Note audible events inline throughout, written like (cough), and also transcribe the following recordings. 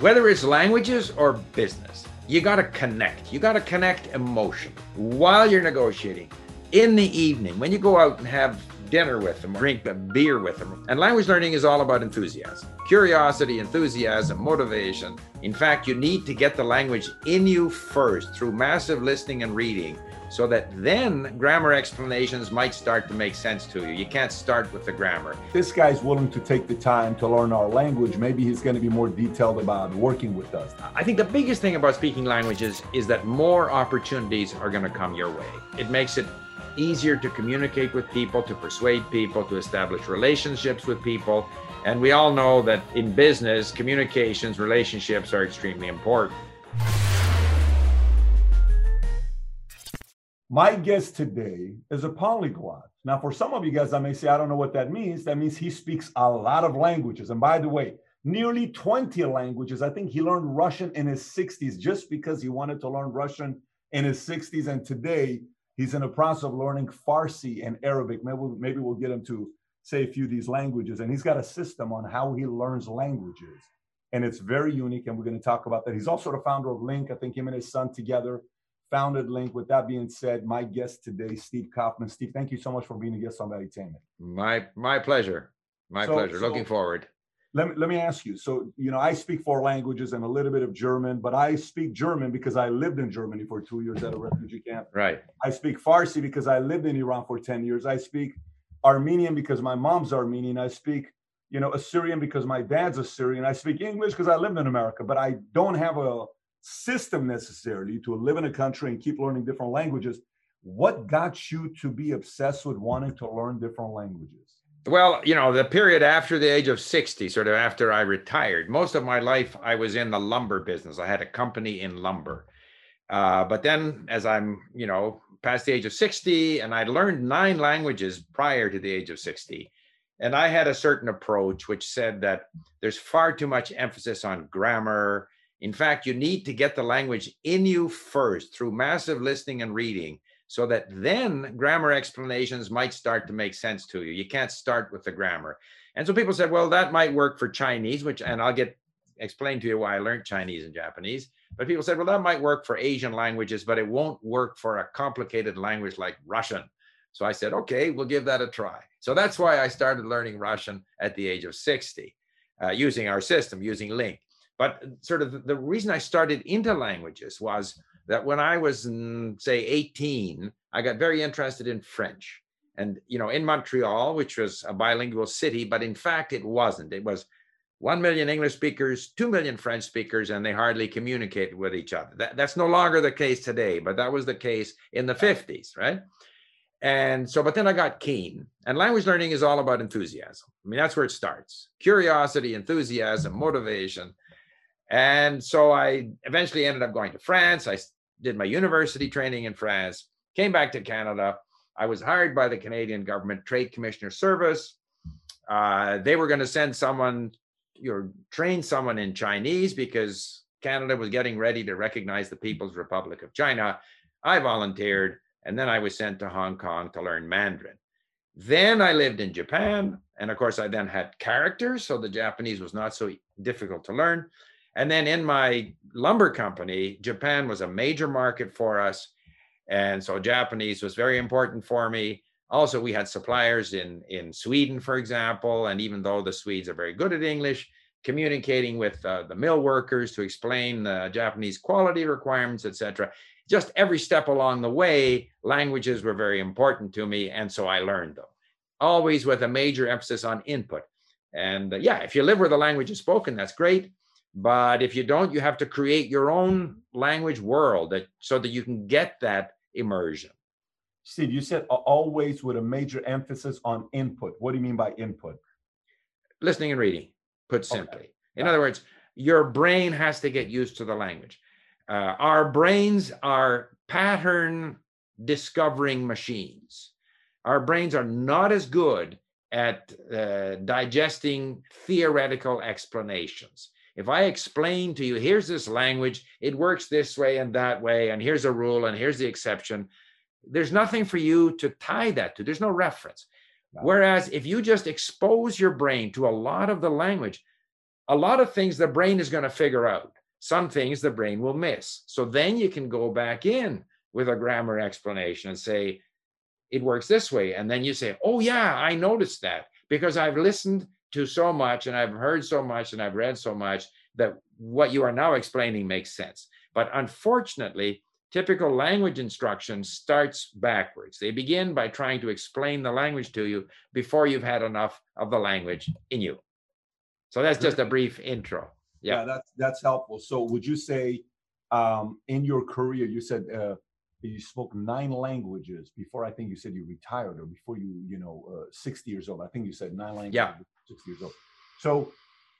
Whether it's languages or business, you got to connect. You got to connect emotion while you're negotiating. In the evening, when you go out and have dinner with them, drink a beer with them. And language learning is all about enthusiasm, curiosity, enthusiasm, motivation. In fact, you need to get the language in you first through massive listening and reading so that then grammar explanations might start to make sense to you. You can't start with the grammar. This guy's willing to take the time to learn our language. Maybe he's going to be more detailed about working with us. I think the biggest thing about speaking languages is that more opportunities are going to come your way. It makes it easier to communicate with people, to persuade people, to establish relationships with people. And we all know that in business, communications, relationships are extremely important. My guest today is a polyglot. Now, for some of you guys, I may say, I don't know what that means. That means he speaks a lot of languages. And by the way, nearly 20 languages. I think he learned Russian in his 60s just because he wanted to learn Russian in his 60s. And today, he's in the process of learning Farsi and Arabic. Maybe, maybe we'll get him to say a few of these languages. And he's got a system on how he learns languages. And it's very unique. And we're going to talk about that. He's also the founder of LingQ. I think him and his son together founded LingQ. With that being said, my guest today, Steve Kaufmann. Steve, thank you so much for being a guest on Valuetainment. My my pleasure. My so, pleasure. So Looking forward. Let me, let me ask you. So, you know, I speak four languages and a little bit of German, but I speak German because I lived in Germany for two years at a refugee camp. Right. I speak Farsi because I lived in Iran for 10 years. I speak Armenian because my mom's Armenian. I speak, you know, Assyrian because my dad's Assyrian. I speak English because I lived in America, but I don't have a system necessarily to live in a country and keep learning different languages. What got you to be obsessed with wanting to learn different languages? Well, you know, the period after the age of 60, sort of after I retired, most of my life I was in the lumber business. I had a company in lumber. Uh, but then as I'm, you know, past the age of 60, and I learned nine languages prior to the age of 60. And I had a certain approach which said that there's far too much emphasis on grammar in fact, you need to get the language in you first through massive listening and reading so that then grammar explanations might start to make sense to you. You can't start with the grammar. And so people said, well, that might work for Chinese, which, and I'll get explain to you why I learned Chinese and Japanese. But people said, well, that might work for Asian languages, but it won't work for a complicated language like Russian. So I said, okay, we'll give that a try. So that's why I started learning Russian at the age of 60, uh, using our system, using LingQ. But sort of the reason I started into languages was that when I was, mm, say, 18, I got very interested in French. And, you know, in Montreal, which was a bilingual city, but in fact, it wasn't. It was 1 million English speakers, 2 million French speakers, and they hardly communicated with each other. That, that's no longer the case today, but that was the case in the 50s, right? And so, but then I got keen. And language learning is all about enthusiasm. I mean, that's where it starts curiosity, enthusiasm, motivation. And so I eventually ended up going to France. I did my university training in France, came back to Canada. I was hired by the Canadian government Trade Commissioner Service. Uh, they were going to send someone, you know, train someone in Chinese because Canada was getting ready to recognize the People's Republic of China. I volunteered, and then I was sent to Hong Kong to learn Mandarin. Then I lived in Japan, and of course, I then had characters, so the Japanese was not so difficult to learn. And then in my lumber company, Japan was a major market for us. And so Japanese was very important for me. Also, we had suppliers in, in Sweden, for example. And even though the Swedes are very good at English, communicating with uh, the mill workers to explain the Japanese quality requirements, etc. Just every step along the way, languages were very important to me. And so I learned them, always with a major emphasis on input. And uh, yeah, if you live where the language is spoken, that's great. But if you don't, you have to create your own language world that so that you can get that immersion. Steve, you said always with a major emphasis on input. What do you mean by input? Listening and reading, put simply. Okay. In other words, your brain has to get used to the language. Uh, our brains are pattern discovering machines. Our brains are not as good at uh, digesting theoretical explanations. If I explain to you, here's this language, it works this way and that way, and here's a rule and here's the exception, there's nothing for you to tie that to. There's no reference. Whereas if you just expose your brain to a lot of the language, a lot of things the brain is going to figure out. Some things the brain will miss. So then you can go back in with a grammar explanation and say, it works this way. And then you say, oh, yeah, I noticed that because I've listened to so much and I've heard so much and I've read so much that what you are now explaining makes sense. But unfortunately, typical language instruction starts backwards. They begin by trying to explain the language to you before you've had enough of the language in you. So that's just a brief intro. Yeah, yeah that's that's helpful. So would you say um, in your career, you said uh, you spoke nine languages before I think you said you retired or before you, you know, uh, 60 years old. I think you said nine languages, yeah. 60 years old. So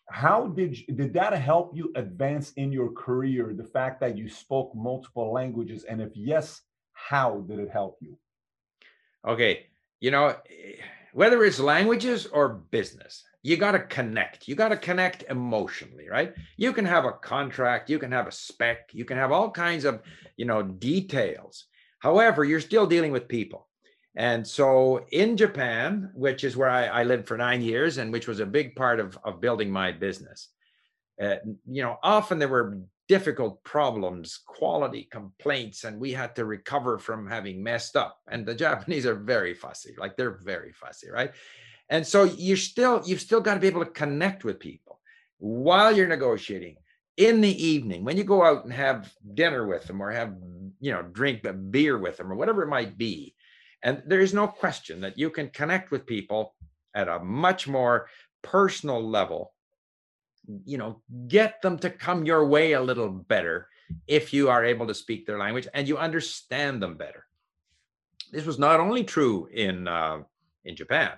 how did you, did that help you advance in your career the fact that you spoke multiple languages and if yes how did it help you okay you know whether it's languages or business you got to connect. You got to connect emotionally right? You can have a contract you can have a spec you can have all kinds of you know details. However you're still dealing with people. And so in Japan, which is where I, I, lived for nine years and which was a big part of, of building my business, uh, you know, often there were difficult problems, quality complaints, and we had to recover from having messed up. And the (laughs) Japanese are very fussy, like they're very fussy, right? And so you're still, you've still got to be able to connect with people while you're negotiating in the evening when you go out and have dinner with them or have, you know, drink a beer with them or whatever it might be and there is no question that you can connect with people at a much more personal level. You know, get them to come your way a little better if you are able to speak their language and you understand them better. This was not only true in uh, in Japan,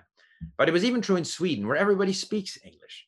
but it was even true in Sweden, where everybody speaks English.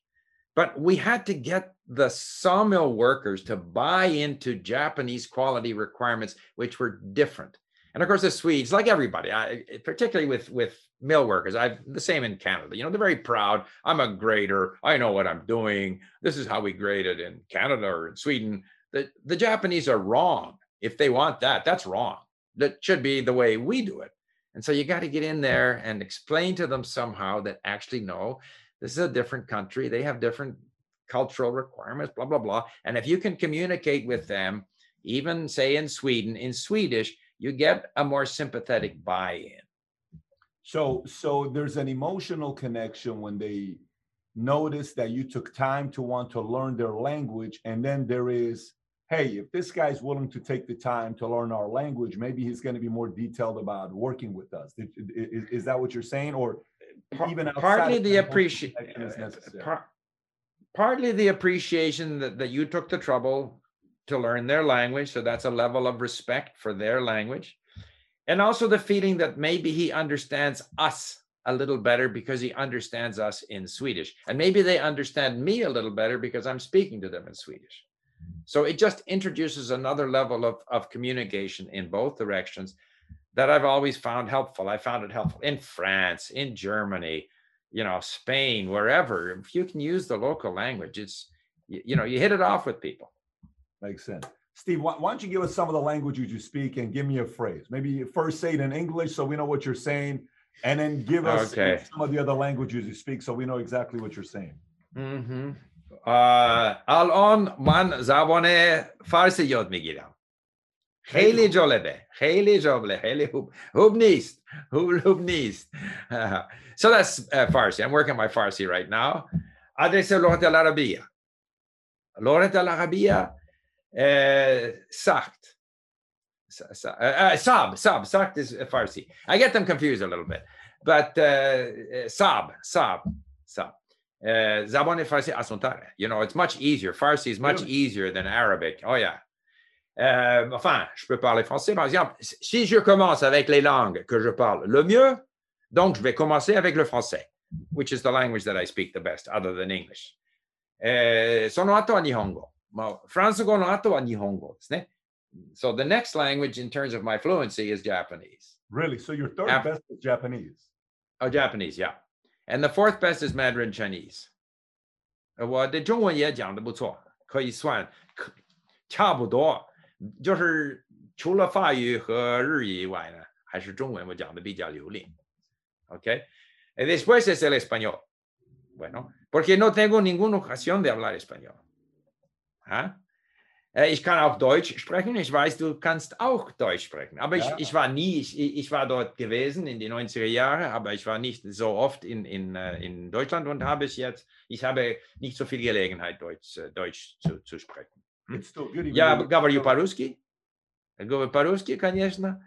But we had to get the sawmill workers to buy into Japanese quality requirements, which were different. And of course, the Swedes, like everybody, I, particularly with with mill workers, I've the same in Canada. You know, they're very proud. I'm a grader. I know what I'm doing. This is how we grade it in Canada or in Sweden. The the Japanese are wrong. If they want that, that's wrong. That should be the way we do it. And so you got to get in there and explain to them somehow that actually no, this is a different country. They have different cultural requirements, blah blah blah. And if you can communicate with them, even say in Sweden, in Swedish you get a more sympathetic buy-in so so there's an emotional connection when they notice that you took time to want to learn their language and then there is hey if this guy's willing to take the time to learn our language maybe he's going to be more detailed about working with us is, is that what you're saying or even partly the appreciation partly the appreciation that, that you took the trouble to learn their language. So that's a level of respect for their language. And also the feeling that maybe he understands us a little better because he understands us in Swedish. And maybe they understand me a little better because I'm speaking to them in Swedish. So it just introduces another level of, of communication in both directions that I've always found helpful. I found it helpful in France, in Germany, you know, Spain, wherever. If you can use the local language, it's, you, you know, you hit it off with people. Makes sense. Steve, why, why, don't you give us some of the languages you speak and give me a phrase? Maybe first say it in English so we know what you're saying, and then give us okay. some of the other languages you speak so we know exactly what you're saying. Mm-hmm. الان من زبان فارسی یاد میگیرم خیلی جالبه خیلی جالبه خیلی خوب خوب نیست خوب خوب نیست so that's uh, Farsi I'm working my Farsi right now أدرس اللغة العربية اللغة العربية uh, Sakt. Uh, Sab, Sab, Sakt is Farsi. I get them confused a little bit. But uh, Sab, Sab, Sab. Uh, Zabon Farsi Asuntare. You know, it's much easier. Farsi is much easier than Arabic. Oh, yeah. Euh, enfin, je peux parler français. Par exemple, si je commence avec les langues que je parle le mieux, donc je vais commencer avec le français, which is the language that I speak the best, other than English. Eh, sono atto a Nihongo. まあ、フランス語の後は日本語ですね。So the next language in terms of my fluency is Japanese. Really? So your third After, best is Japanese? Oh, Japanese, yeah. And the fourth best is Mandarin Chinese. 我的中文也讲的不错，可以算差不多，就是除了法语和日语以外呢，还是中文我讲的比较流利。OK，y después es el español. Bueno, porque no tengo ninguna ocasión de hablar español. ¿Ah? Äh, ich kann auch Deutsch sprechen. Ich weiß, du kannst auch Deutsch sprechen. Aber ja. ich, ich war nie, ich, ich war dort gewesen in die 90er Jahre, aber ich war nicht so oft in, in, äh, in Deutschland und habe es jetzt, ich habe nicht so viel Gelegenheit, Deutsch, äh, Deutsch zu, zu sprechen. Hm? Я говорю по-русски. Говорю по-русски, конечно.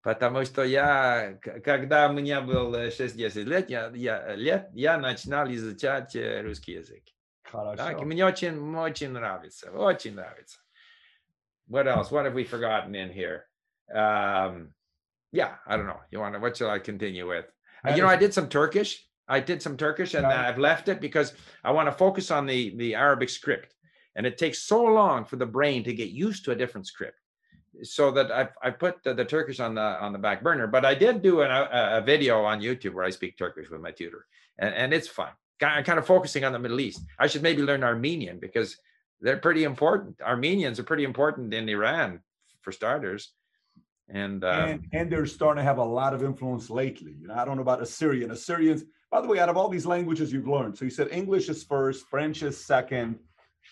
Потому что я, когда у меня было 6-10 лет, я, я, лет, я начинал изучать русский язык. Хорошо. Так, мне очень, очень нравится, очень нравится. What else? What have we forgotten in here? Um, yeah, I don't know. You want to, what shall I continue with? Uh, you know, I did some Turkish. I did some Turkish and I've left it because I want to focus on the, the Arabic script. And it takes so long for the brain to get used to a different script so that I, I put the, the, Turkish on the on the back burner. But I did do an, a, a, video on YouTube where I speak Turkish with my tutor, and, and it's fun. I'm kind of focusing on the Middle East. I should maybe learn Armenian because they're pretty important. Armenians are pretty important in Iran, for starters. And, um, and and they're starting to have a lot of influence lately. You know, I don't know about Assyrian. Assyrians, by the way, out of all these languages you've learned, so you said English is first, French is second,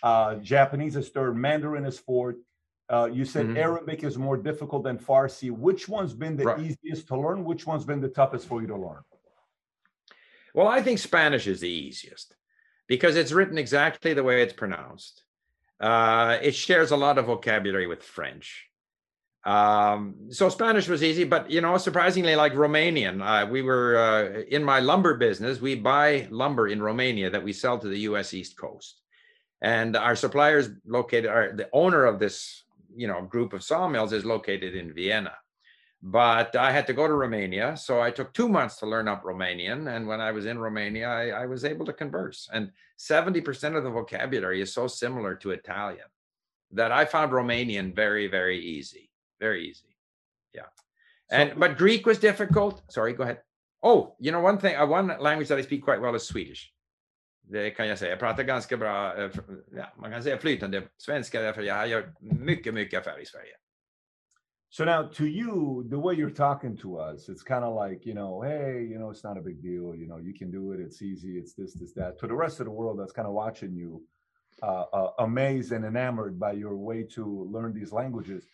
uh, Japanese is third, Mandarin is fourth. Uh, you said mm-hmm. Arabic is more difficult than Farsi. Which one's been the right. easiest to learn? Which one's been the toughest for you to learn? Well, I think Spanish is the easiest because it's written exactly the way it's pronounced. Uh, it shares a lot of vocabulary with French. Um, so Spanish was easy, but you know, surprisingly, like Romanian, uh, we were uh, in my lumber business. We buy lumber in Romania that we sell to the U.S. East Coast, and our suppliers located. Our the owner of this you know group of sawmills is located in Vienna. But I had to go to Romania, so I took two months to learn up Romanian. And when I was in Romania, I, I was able to converse. And 70% of the vocabulary is so similar to Italian that I found Romanian very, very easy. Very easy. Yeah. And but Greek was difficult. Sorry, go ahead. Oh, you know, one thing, uh, one language that I speak quite well is Swedish. Det kan jag säga. Jag pratar ganska bra, eh, ja, man kan säga flytande svenska därför jag gör mycket, mycket affärer i Sverige. So now to you, the way you're talking to us, it's kind of like, you know, hey, you know, it's not a big deal. You know, you can do it. It's easy. It's this, this, that. To the rest of the world that's kind of watching you, uh, uh, amazed and enamored by your way to learn these languages,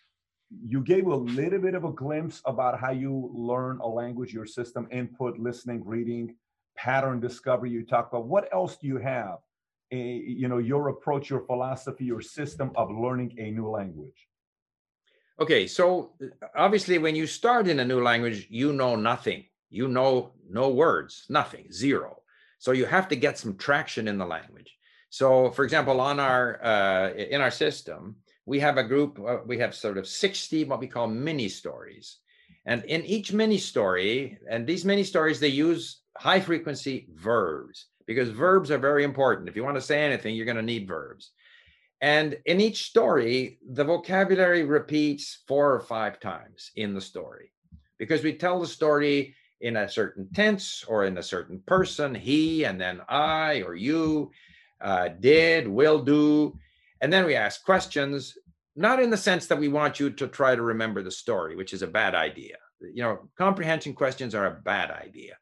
you gave a little bit of a glimpse about how you learn a language, your system, input, listening, reading, pattern discovery. You talk about what else do you have? A, you know, your approach, your philosophy, your system of learning a new language. Okay, so obviously, when you start in a new language, you know nothing. You know no words, nothing, zero. So you have to get some traction in the language. So, for example, on our uh, in our system, we have a group. Uh, we have sort of sixty what we call mini stories, and in each mini story, and these mini stories, they use high frequency verbs because verbs are very important. If you want to say anything, you're going to need verbs. And in each story, the vocabulary repeats four or five times in the story because we tell the story in a certain tense or in a certain person, he, and then I or you, uh, did, will do. And then we ask questions, not in the sense that we want you to try to remember the story, which is a bad idea. You know, comprehension questions are a bad idea.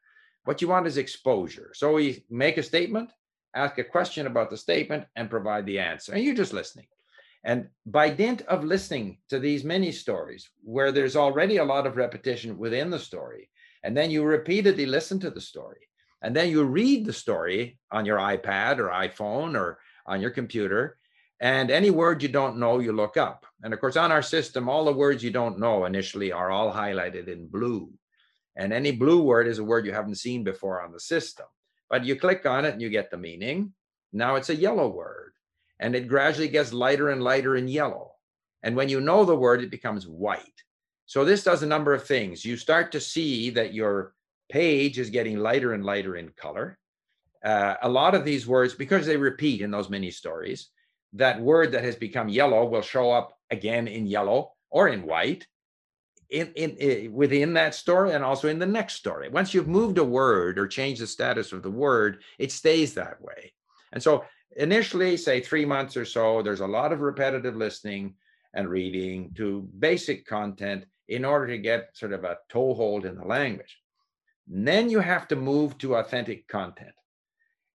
What you want is exposure. So we make a statement, ask a question about the statement, and provide the answer. And you're just listening. And by dint of listening to these mini stories, where there's already a lot of repetition within the story, and then you repeatedly listen to the story, and then you read the story on your iPad or iPhone or on your computer, and any word you don't know, you look up. And of course, on our system, all the words you don't know initially are all highlighted in blue. And any blue word is a word you haven't seen before on the system. But you click on it and you get the meaning. Now it's a yellow word. And it gradually gets lighter and lighter in yellow. And when you know the word, it becomes white. So this does a number of things. You start to see that your page is getting lighter and lighter in color. Uh, a lot of these words, because they repeat in those mini stories, that word that has become yellow will show up again in yellow or in white in, in, in, within that story and also in the next story. Once you've moved a word or changed the status of the word, it stays that way. And so initially, say three months or so, there's a lot of repetitive listening and reading to basic content in order to get sort of a toehold in the language. And then you have to move to authentic content.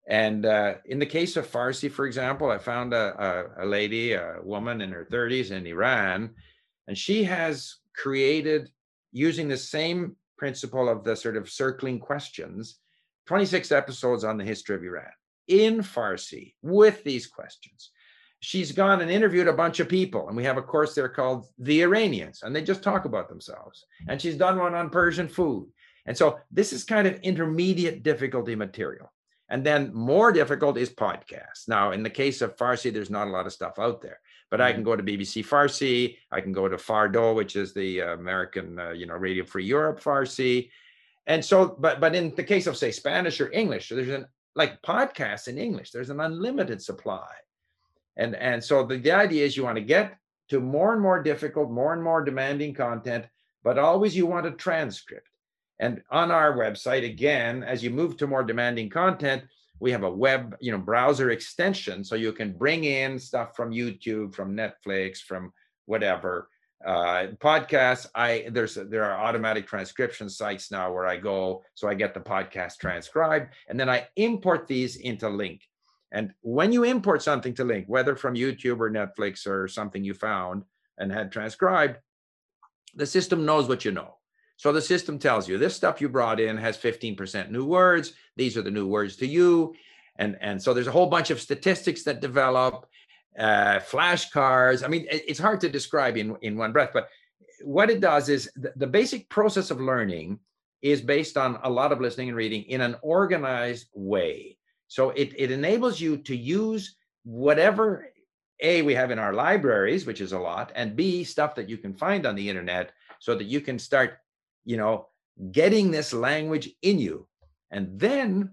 And uh, in the case of Farsi, for example, I found a, a, a lady, a woman in her 30s in Iran, and she has created using the same principle of the sort of circling questions 26 episodes on the history of Iran in Farsi with these questions. She's gone and interviewed a bunch of people, and we have a course there called The Iranians, and they just talk about themselves. And she's done one on Persian food. And so this is kind of intermediate difficulty material. And then more difficult is podcasts. Now, in the case of Farsi, there's not a lot of stuff out there, but I can mm-hmm. go to BBC Farsi. I can go to Farda, which is the uh, American, uh, you know, Radio Free Europe Farsi. And so, but but in the case of say Spanish or English, there's an like podcasts in English. There's an unlimited supply, and and so the, the idea is you want to get to more and more difficult, more and more demanding content, but always you want a transcript. And on our website, again, as you move to more demanding content, we have a web, you know, browser extension so you can bring in stuff from YouTube, from Netflix, from whatever. Uh, podcasts, I there's there are automatic transcription sites now where I go, so I get the podcast transcribed, and then I import these into LingQ And when you import something to LingQ whether from YouTube or Netflix or something you found and had transcribed, the system knows what you know. So the system tells you this stuff you brought in has 15% new words. These are the new words to you. And, and so there's a whole bunch of statistics that develop, uh, flashcards. I mean, it's hard to describe in, in one breath, but what it does is the, the basic process of learning is based on a lot of listening and reading in an organized way. So it, it enables you to use whatever A, we have in our libraries, which is a lot, and B, stuff that you can find on the internet so that you can start, you know, getting this language in you. And then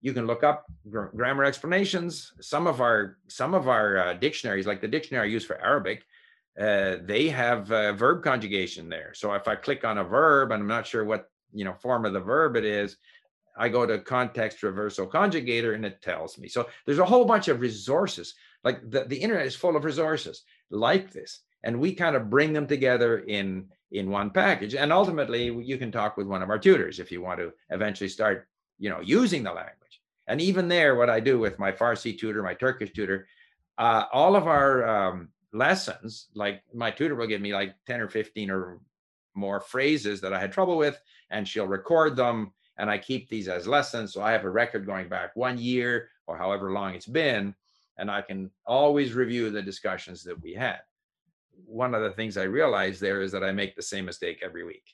you can look up gr- grammar explanations. Some of our some of our uh, dictionaries, like the dictionary I use for Arabic, uh, they have uh, verb conjugation there. So if I click on a verb and I'm not sure what you know form of the verb it is, I go to Context Reverso conjugator and it tells me. So there's a whole bunch of resources. Like the, the internet is full of resources like this. And we kind of bring them together in in one package. And ultimately you can talk with one of our tutors if you want to eventually start, you know, using the language. And even there, what I do with my Farsi tutor, my Turkish tutor, uh, all of our um, lessons, like my tutor will give me like 10 or 15 or more phrases that I had trouble with, and she'll record them and I keep these as lessons. So I have a record going back one year or however long it's been, and I can always review the discussions that we had. One of the things I realized there is that I make the same mistake every week.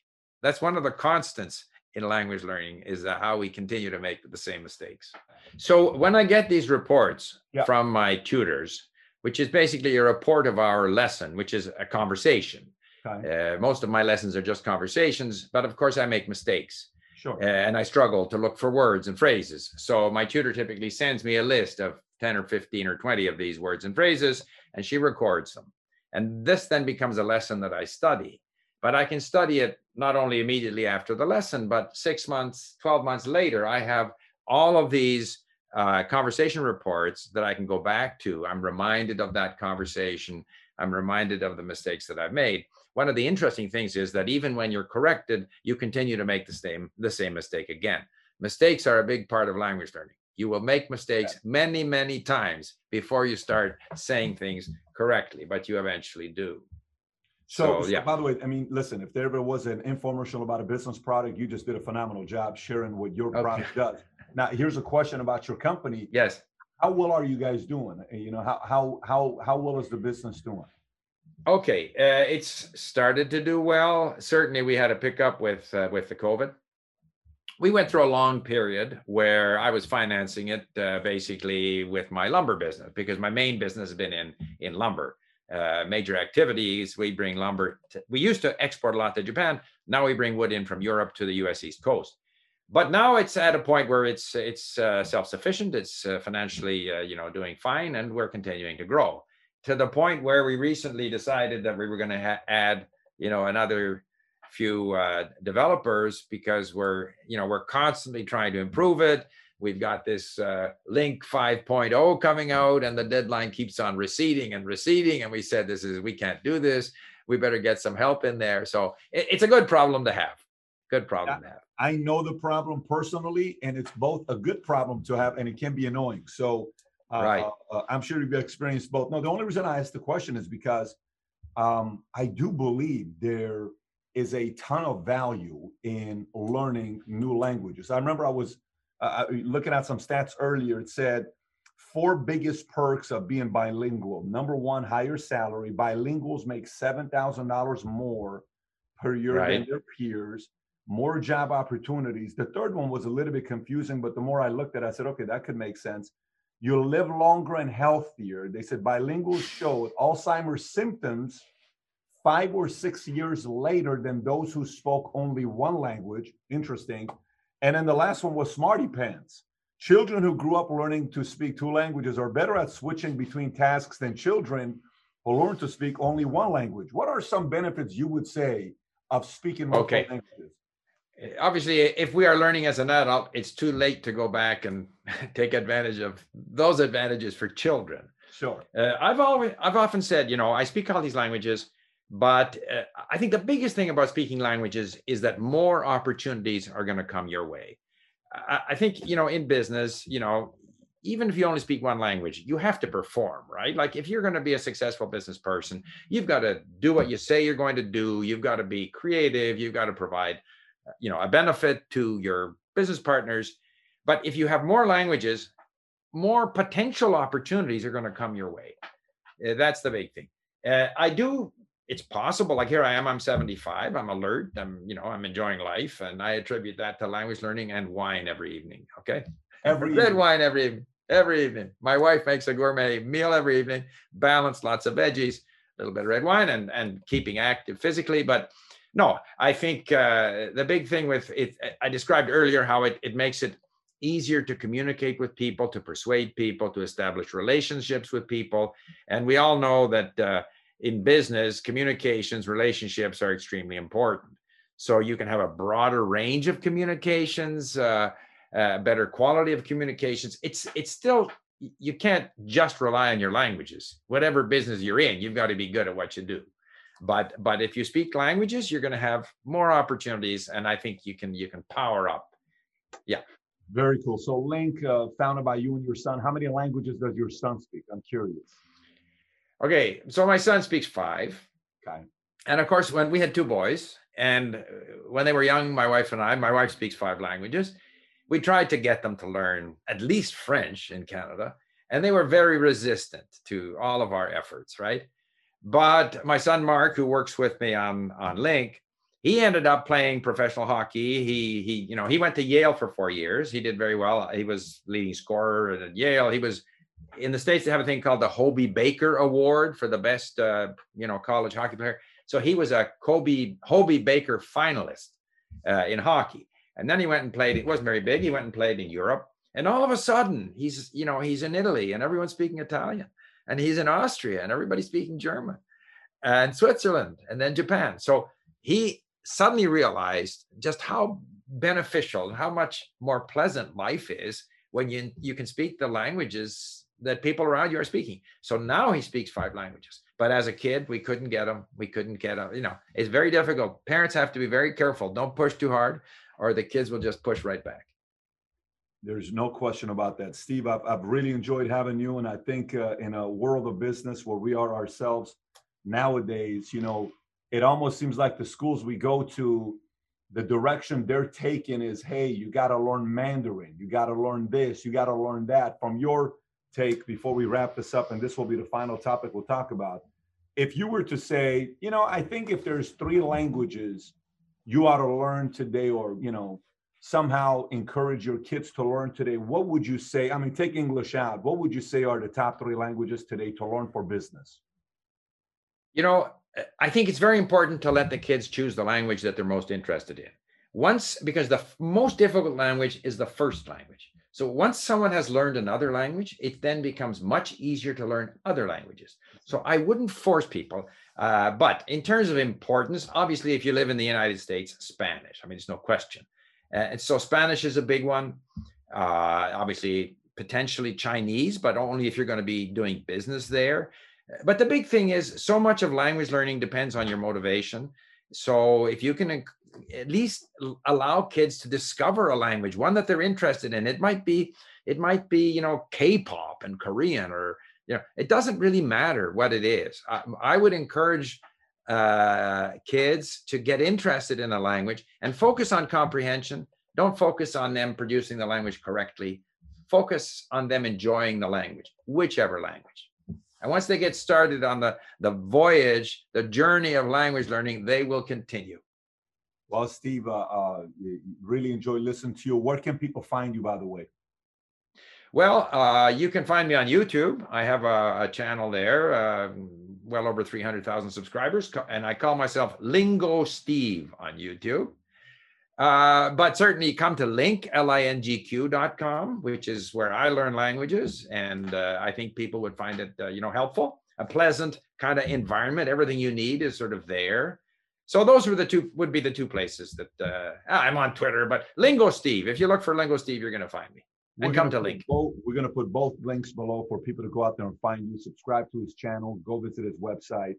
That's one of the constants in language learning is that how we continue to make the same mistakes. So when I get these reports yeah. from my tutors, which is basically a report of our lesson, which is a conversation. Okay. Uh, most of my lessons are just conversations, but of course I make mistakes. Sure. Uh, and I struggle to look for words and phrases. So my tutor typically sends me a list of 10 or 15 or 20 of these words and phrases, and she records them. And this then becomes a lesson that I study. But I can study it not only immediately after the lesson, but six months, 12 months later, I have all of these uh, conversation reports that I can go back to. I'm reminded of that conversation. I'm reminded of the mistakes that I've made one of the interesting things is that even when you're corrected, you continue to make the same the same mistake again. Mistakes are a big part of language learning. You will make mistakes many, many times before you start saying things correctly, but you eventually do. So, so, yeah. by the way, I mean, listen, if there ever was an infomercial about a business product, you just did a phenomenal job sharing what your okay. product does. Now, here's a question about your company. Yes. How well are you guys doing? You know, how how how how well is the business doing? Okay, uh, it's started to do well. Certainly, we had a pickup with uh, with the COVID. We went through a long period where I was financing it uh, basically with my lumber business because my main business has been in in lumber. Uh, major activities. We bring lumber. To, we used to export a lot to Japan. Now we bring wood in from Europe to the U.S. East Coast. But now it's at a point where it's it's uh, self sufficient. It's uh, financially you know doing fine, and we're continuing to grow to the point where we recently decided that we were going to ha- add, you know, another few uh, developers because we're, you know, we're constantly trying to improve it. We've got this uh, LingQ 5.0 coming out, and the deadline keeps on receding and receding. And we said, "This is we can't do this. We better get some help in there." So it, it's a good problem to have. good problem to have. I know the problem personally, and it's both a good problem to have, and it can be annoying. So, uh, Right. uh, I'm sure you've experienced both. No, the only reason I asked the question is because um, I do believe there is a ton of value in learning new languages. I remember I was uh, uh, looking at some stats earlier. It said four biggest perks of being bilingual. Number one, higher salary. Bilinguals make seven thousand dollars more per year than their peers. More job opportunities. The third one was a little bit confusing, but the more I looked at, it, I said, okay, that could make sense. You'll live longer and healthier. They said bilinguals showed Alzheimer's symptoms five or six years later than those who spoke only one language. Interesting. And then the last one was smarty pants. Children who grew up learning to speak two languages are better at switching between tasks than children who learn to speak only one language. What are some benefits you would say of speaking multiple Okay. languages? Uh, Obviously, if we are learning as an adult, it's too late to go back and (laughs) take advantage of those advantages for children. Sure. Uh, I've always, I've often said, you know, I speak all these languages, but uh, I think the biggest thing about speaking languages is that more opportunities are going to come your way. I, I think, you know, in business, you know, even if you only speak one language, you have to perform, right? Like if you're going to be a successful business person, you've got to do what you say you're going to do. You've got to be creative. You've got to provide, uh, you know, a benefit to your business partners. But if you have more languages, more potential opportunities are going to come your way. Uh, that's the big thing. Uh, I do. It's possible. Like here I am. I'm 75. I'm alert. I'm, you know, I'm enjoying life, and I attribute that to language learning and wine every evening. Okay, Every red wine every evening. Every evening, my wife makes a gourmet meal every evening, balanced, lots of veggies, a little bit of red wine, and and keeping active physically. But no, I think uh, the big thing with it, I described earlier how it it makes it easier to communicate with people, to persuade people, to establish relationships with people. And we all know that uh, in business, communications, relationships are extremely important. So you can have a broader range of communications, uh, uh, better quality of communications. It's it's still you can't just rely on your languages. Whatever business you're in, you've got to be good at what you do. But but if you speak languages, you're going to have more opportunities, and I think you can you can power up. Yeah. Very cool. So, LingQ, uh, founded by you and your son. How many languages does your son speak? I'm curious. Okay, so my son speaks five. Okay. And of course, when we had two boys, and uh, when they were young, my wife and I, my wife speaks five languages. We tried to get them to learn at least French in Canada, and they were very resistant to all of our efforts, right? But my son Mark, who works with me on on LingQ, he ended up playing professional hockey. He he, you know, he went to Yale for four years. He did very well. He was leading scorer at Yale. He was in the states. They have a thing called the Hobey Baker Award for the best, uh, you know, college hockey player. So he was a Kobe Hobey Baker finalist uh, in hockey, and then he went and played. It wasn't very big. He went and played in Europe, and all of a sudden, he's you know he's in Italy, and everyone's speaking Italian, and he's in Austria, and everybody's speaking German, and Switzerland, and then Japan. So he suddenly realized just how beneficial and how much more pleasant life is when you you can speak the languages that people around you are speaking. So now he speaks five languages. But as a kid, we couldn't get him. We couldn't get him. You know, it's very difficult. Parents have to be very careful. Don't push too hard, or the kids will just push right back. There's no question about that. Steve, I've, I've really enjoyed having you. And I think uh, in a world of business where we are ourselves nowadays, you know, it almost seems like the schools we go to, the direction they're taking is hey, you got to learn Mandarin, you got to learn this, you got to learn that. From your take, before we wrap this up, and this will be the final topic we'll talk about. If you were to say, you know, I think if there's three languages you ought to learn today, or, you know, somehow encourage your kids to learn today, what would you say? I mean, take English out. What would you say are the top three languages today to learn for business? You know, I think it's very important to let the kids choose the language that they're most interested in. Once, because the f- most difficult language is the first language. So once someone has learned another language, it then becomes much easier to learn other languages. So I wouldn't force people. Uh, but in terms of importance, obviously, if you live in the United States, Spanish. I mean, there's no question. Uh, and so Spanish is a big one. Uh, obviously, potentially Chinese, but only if you're going to be doing business there. But the big thing is, so much of language learning depends on your motivation. So if you can, at least allow kids to discover a language, one that they're interested in. It might be, it might be, you know, K-pop and Korean, or you know, it doesn't really matter what it is. I, I would encourage uh, kids to get interested in a language and focus on comprehension. Don't focus on them producing the language correctly. Focus on them enjoying the language, whichever language. And once they get started on the, the voyage, the journey of language learning, they will continue. Well, Steve, uh, uh, really enjoy listening to you. Where can people find you, by the way? Well, uh, you can find me on YouTube. I have a, a channel there, uh, well over 300,000 subscribers, and I call myself Lingo Steve on YouTube. Uh, but certainly come to LingQ, L-I-N-G-Q.com, which is where I learn languages. And uh, I think people would find it, uh, you know, helpful, a pleasant kind of environment. Everything you need is sort of there. So those were the two, would be the two places that uh, I'm on Twitter, but Lingo Steve, if you look for Lingo Steve, you're going to find me and come to LingQ. Both, we're going to put both links below for people to go out there and find you, subscribe to his channel, go visit his website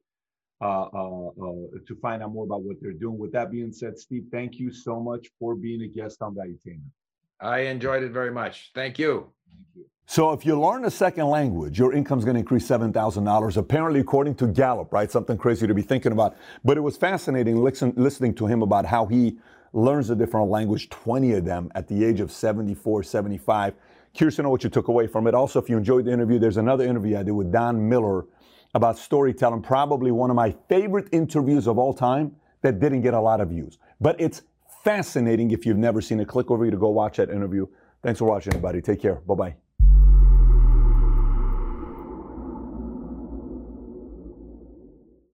uh, uh, uh, to find out more about what they're doing. With that being said, Steve, thank you so much for being a guest on Valuetainment. I enjoyed it very much. Thank you. Thank you. So if you learn a second language, your income's going to increase $7,000, apparently according to Gallup, right? Something crazy to be thinking about. But it was fascinating listen, listening to him about how he learns a different language, 20 of them at the age of 74, 75. Curious to know what you took away from it. Also, if you enjoyed the interview, there's another interview I did with Don Miller about storytelling, probably one of my favorite interviews of all time that didn't get a lot of views. But it's fascinating if you've never seen it. Click over here to go watch that interview. Thanks for watching, everybody. Take care. Bye bye.